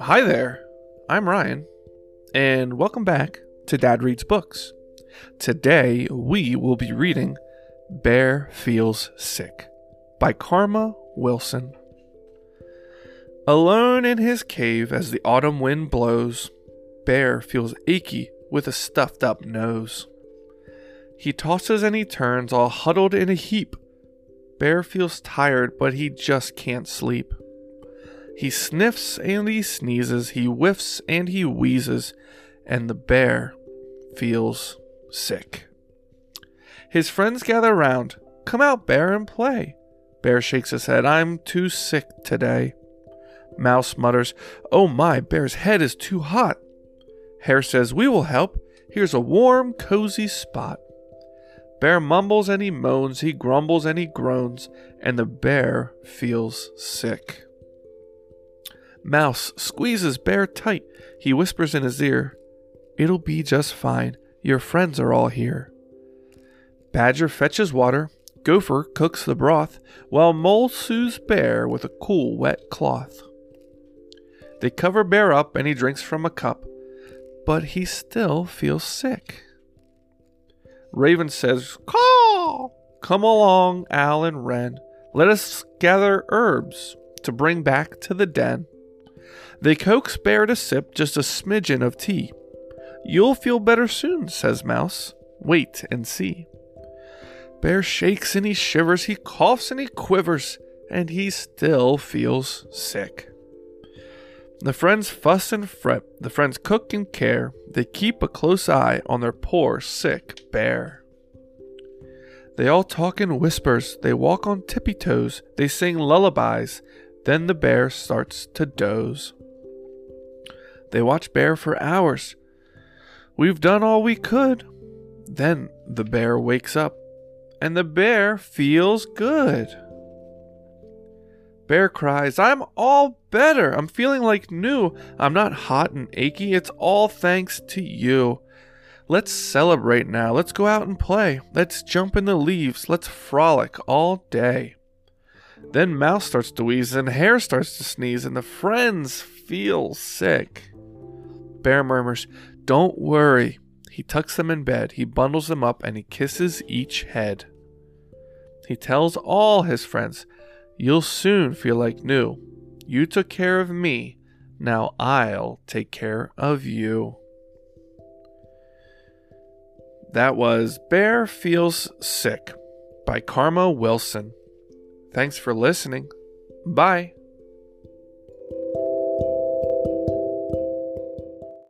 Hi there, I'm Ryan, and welcome back to Dad Reads Books. Today we will be reading Bear Feels Sick by Karma Wilson. Alone in his cave as the autumn wind blows, Bear feels achy with a stuffed up nose. He tosses and he turns, all huddled in a heap. Bear feels tired, but he just can't sleep. He sniffs and he sneezes, he whiffs and he wheezes, and the bear feels sick. His friends gather round. Come out, bear, and play. Bear shakes his head. I'm too sick today. Mouse mutters, Oh my, bear's head is too hot. Hare says, We will help. Here's a warm, cozy spot. Bear mumbles and he moans, he grumbles and he groans, and the bear feels sick. Mouse squeezes Bear tight. He whispers in his ear, It'll be just fine. Your friends are all here. Badger fetches water. Gopher cooks the broth, while Mole soothes Bear with a cool, wet cloth. They cover Bear up and he drinks from a cup, but he still feels sick. Raven says, Caw! Come along, Owl and Wren. Let us gather herbs to bring back to the den. They coax Bear to sip just a smidgen of tea. You'll feel better soon, says Mouse. Wait and see. Bear shakes and he shivers, he coughs and he quivers, and he still feels sick. The friends fuss and fret, the friends cook and care, they keep a close eye on their poor sick bear. They all talk in whispers, they walk on tippy toes, they sing lullabies, then the bear starts to doze. They watch Bear for hours. We've done all we could. Then the bear wakes up, and the bear feels good. Bear cries, I'm all better. I'm feeling like new. I'm not hot and achy. It's all thanks to you. Let's celebrate now. Let's go out and play. Let's jump in the leaves. Let's frolic all day. Then Mouse starts to wheeze, and Hare starts to sneeze, and the friends feel sick. Bear murmurs, Don't worry. He tucks them in bed, he bundles them up, and he kisses each head. He tells all his friends, You'll soon feel like new. You took care of me. Now I'll take care of you. That was Bear Feels Sick by Karma Wilson. Thanks for listening. Bye.